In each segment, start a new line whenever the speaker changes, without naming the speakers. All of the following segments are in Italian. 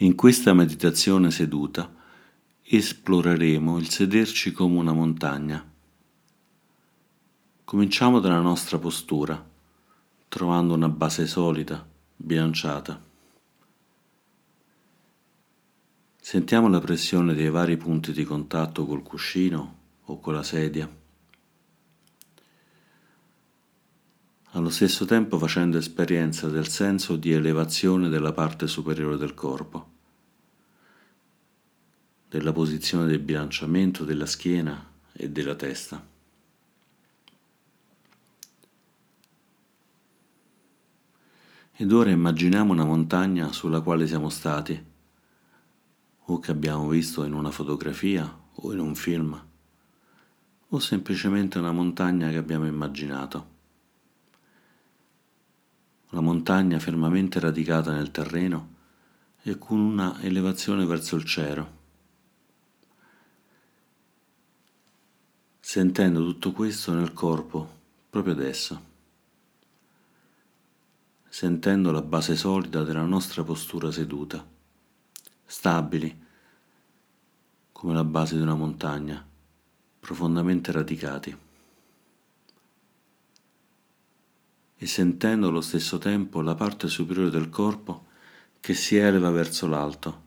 In questa meditazione seduta esploreremo il sederci come una montagna. Cominciamo dalla nostra postura, trovando una base solida, bilanciata. Sentiamo la pressione dei vari punti di contatto col cuscino o con la sedia. Allo stesso tempo facendo esperienza del senso di elevazione della parte superiore del corpo, della posizione del bilanciamento della schiena e della testa. Ed ora immaginiamo una montagna sulla quale siamo stati, o che abbiamo visto in una fotografia o in un film, o semplicemente una montagna che abbiamo immaginato una montagna fermamente radicata nel terreno e con una elevazione verso il cielo. Sentendo tutto questo nel corpo proprio adesso, sentendo la base solida della nostra postura seduta, stabili come la base di una montagna, profondamente radicati. E sentendo allo stesso tempo la parte superiore del corpo che si eleva verso l'alto,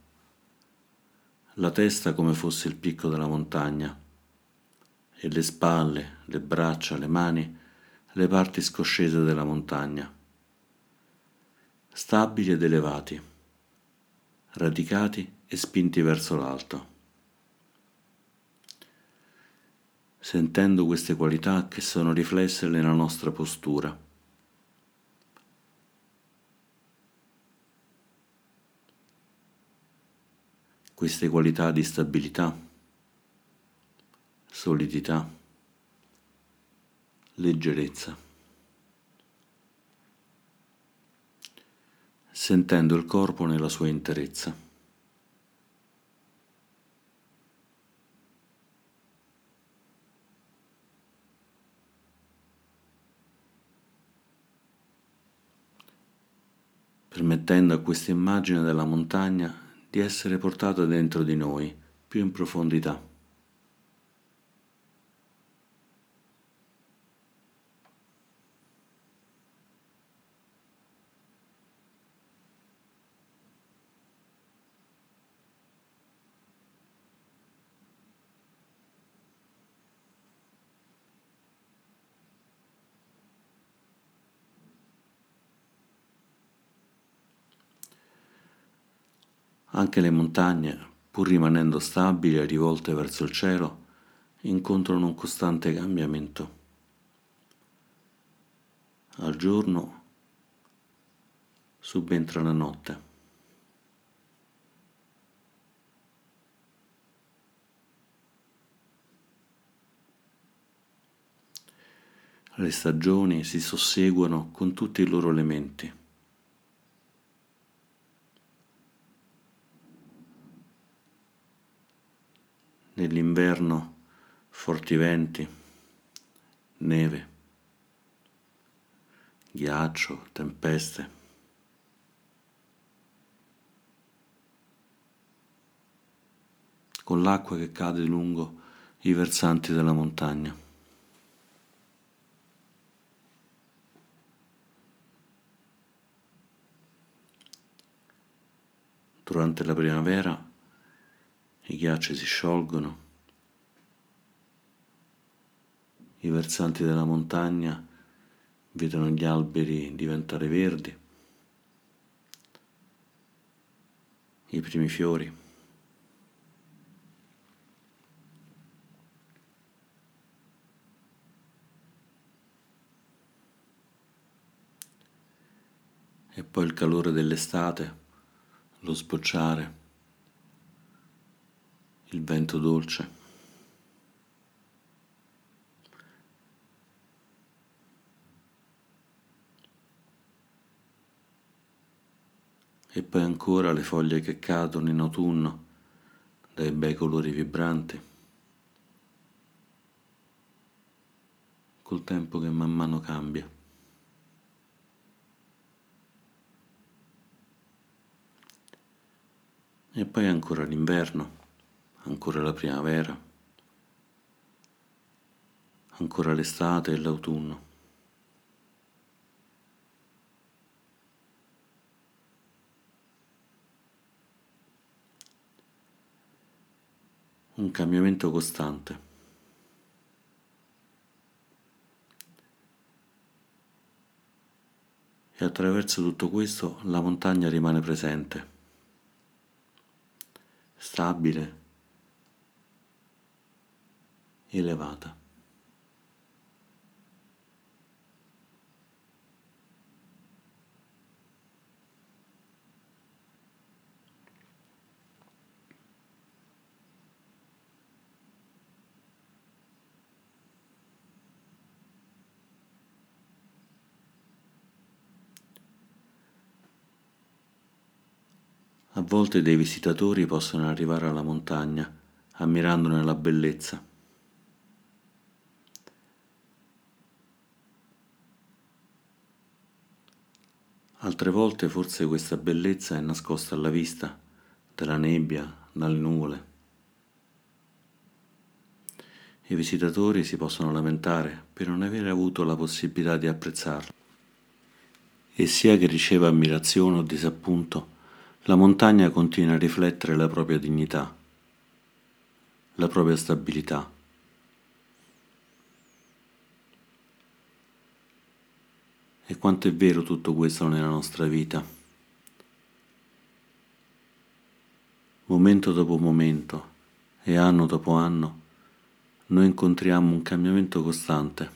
la testa come fosse il picco della montagna e le spalle, le braccia, le mani, le parti scoscese della montagna, stabili ed elevati, radicati e spinti verso l'alto. Sentendo queste qualità che sono riflesse nella nostra postura. Queste qualità di stabilità, solidità, leggerezza, sentendo il corpo nella sua interezza. permettendo a questa immagine della montagna di essere portata dentro di noi più in profondità. Anche le montagne, pur rimanendo stabili e rivolte verso il cielo, incontrano un costante cambiamento. Al giorno subentra la notte. Le stagioni si susseguono con tutti i loro elementi. Nell'inverno forti venti, neve, ghiaccio, tempeste. con l'acqua che cade lungo i versanti della montagna. Durante la primavera i ghiacci si sciolgono, i versanti della montagna vedono gli alberi diventare verdi, i primi fiori. E poi il calore dell'estate, lo sbocciare il vento dolce. E poi ancora le foglie che cadono in autunno dai bei colori vibranti, col tempo che man mano cambia. E poi ancora l'inverno, ancora la primavera, ancora l'estate e l'autunno. Un cambiamento costante. E attraverso tutto questo la montagna rimane presente, stabile, elevata. A volte dei visitatori possono arrivare alla montagna ammirandone la bellezza. Altre volte forse questa bellezza è nascosta alla vista dalla nebbia, dalle nuvole. I visitatori si possono lamentare per non avere avuto la possibilità di apprezzarla. E sia che riceva ammirazione o disappunto, la montagna continua a riflettere la propria dignità, la propria stabilità. E quanto è vero tutto questo nella nostra vita? Momento dopo momento e anno dopo anno noi incontriamo un cambiamento costante,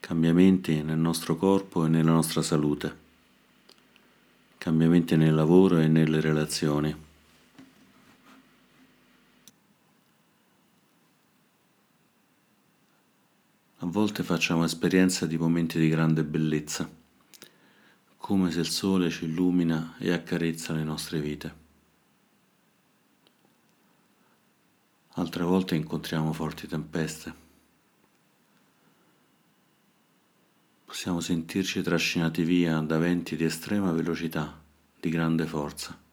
cambiamenti nel nostro corpo e nella nostra salute cambiamenti nel lavoro e nelle relazioni. A volte facciamo esperienza di momenti di grande bellezza, come se il sole ci illumina e accarezza le nostre vite. Altre volte incontriamo forti tempeste. possiamo sentirci trascinati via da venti di estrema velocità, di grande forza.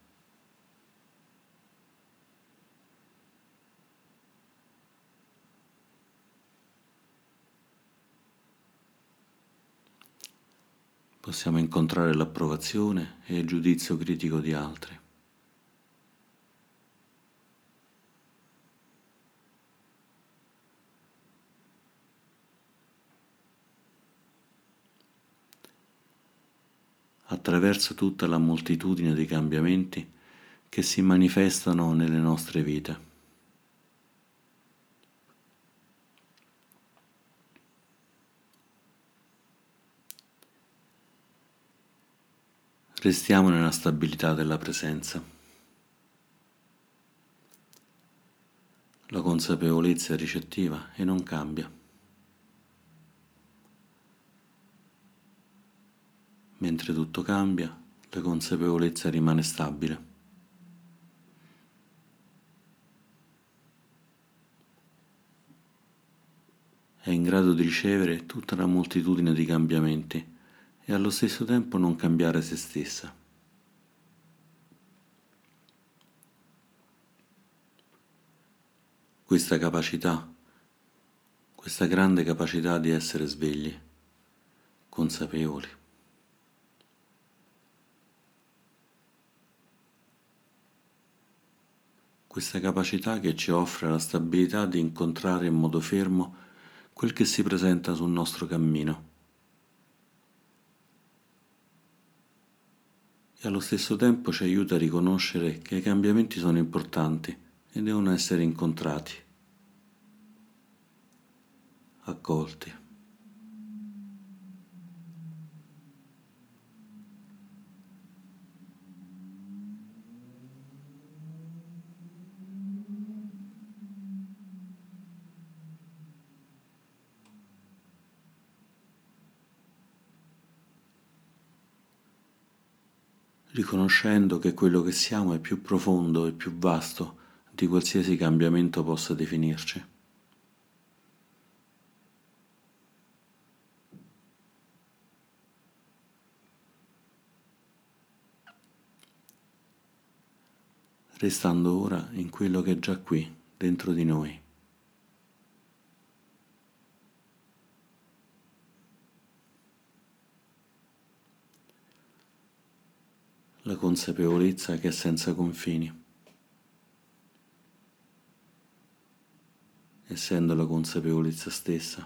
Possiamo incontrare l'approvazione e il giudizio critico di altri. attraverso tutta la moltitudine di cambiamenti che si manifestano nelle nostre vite. Restiamo nella stabilità della presenza. La consapevolezza è ricettiva e non cambia. Mentre tutto cambia, la consapevolezza rimane stabile. È in grado di ricevere tutta la moltitudine di cambiamenti e allo stesso tempo non cambiare se stessa. Questa capacità, questa grande capacità di essere svegli, consapevoli. questa capacità che ci offre la stabilità di incontrare in modo fermo quel che si presenta sul nostro cammino. E allo stesso tempo ci aiuta a riconoscere che i cambiamenti sono importanti e devono essere incontrati, accolti. Riconoscendo che quello che siamo è più profondo e più vasto di qualsiasi cambiamento possa definirci. restando ora in quello che è già qui, dentro di noi. La consapevolezza che è senza confini. essendo la consapevolezza stessa.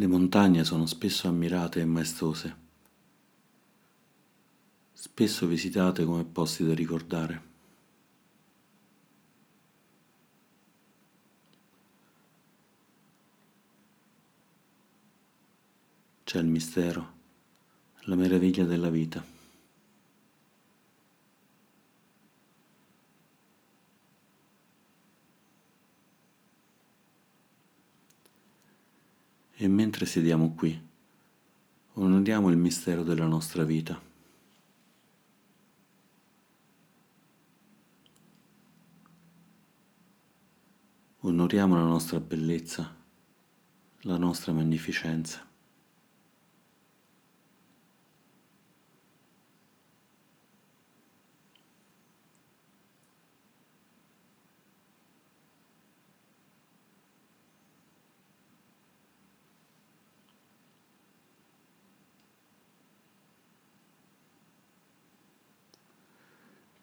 Le montagne sono spesso ammirate e maestose, spesso visitate come posti da ricordare. C'è il mistero, la meraviglia della vita. E mentre sediamo qui, onoriamo il mistero della nostra vita. Onoriamo la nostra bellezza, la nostra magnificenza.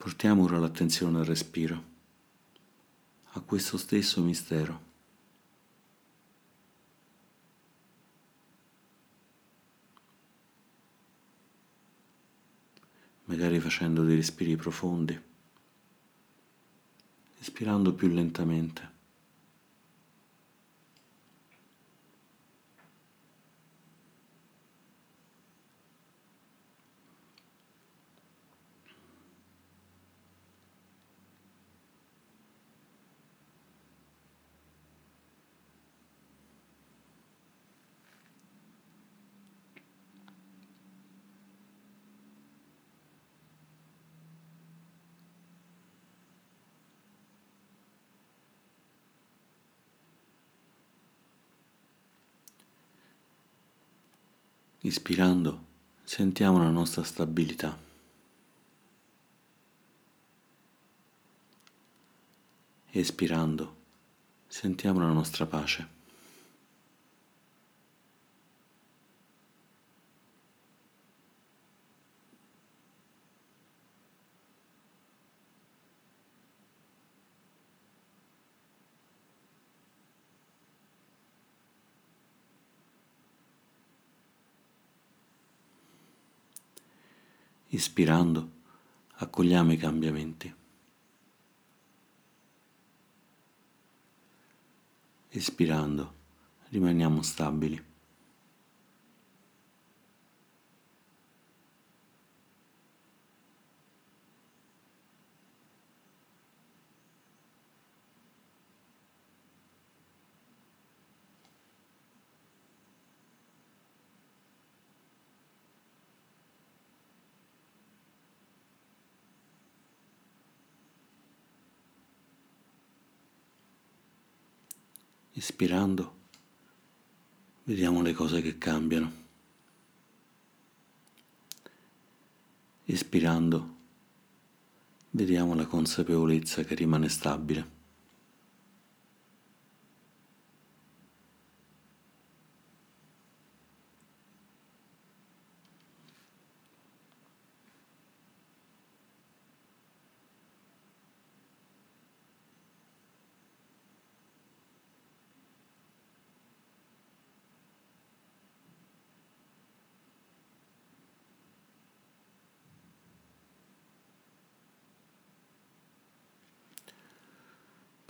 Portiamo ora l'attenzione al respiro, a questo stesso mistero. Magari facendo dei respiri profondi, respirando più lentamente. Ispirando sentiamo la nostra stabilità. Espirando sentiamo la nostra pace. Ispirando, accogliamo i cambiamenti. Espirando, rimaniamo stabili. Ispirando, vediamo le cose che cambiano. Espirando, vediamo la consapevolezza che rimane stabile.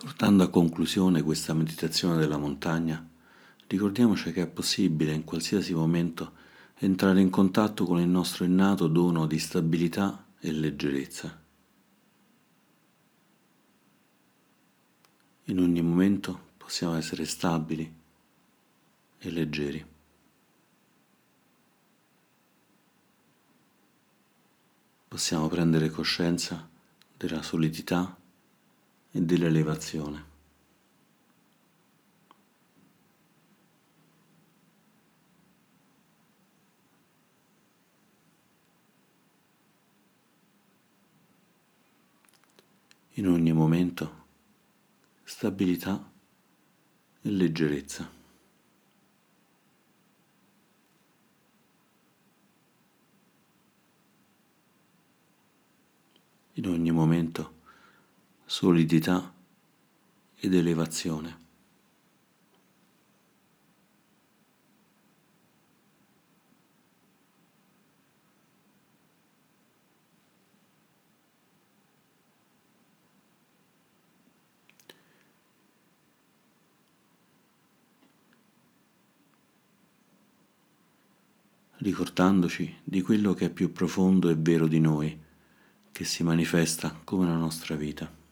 Portando a conclusione questa meditazione della montagna, ricordiamoci che è possibile in qualsiasi momento entrare in contatto con il nostro innato dono di stabilità e leggerezza. In ogni momento possiamo essere stabili e leggeri. Possiamo prendere coscienza della solidità e dell'elevazione. In ogni momento stabilità e leggerezza. In ogni momento solidità ed elevazione. ricordandoci di quello che è più profondo e vero di noi, che si manifesta come la nostra vita.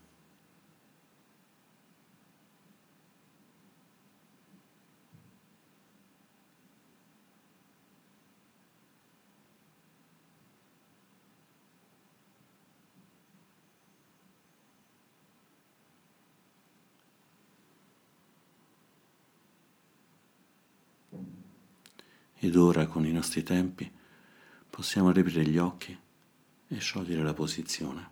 Ed ora con i nostri tempi possiamo riaprire gli occhi e sciogliere la posizione.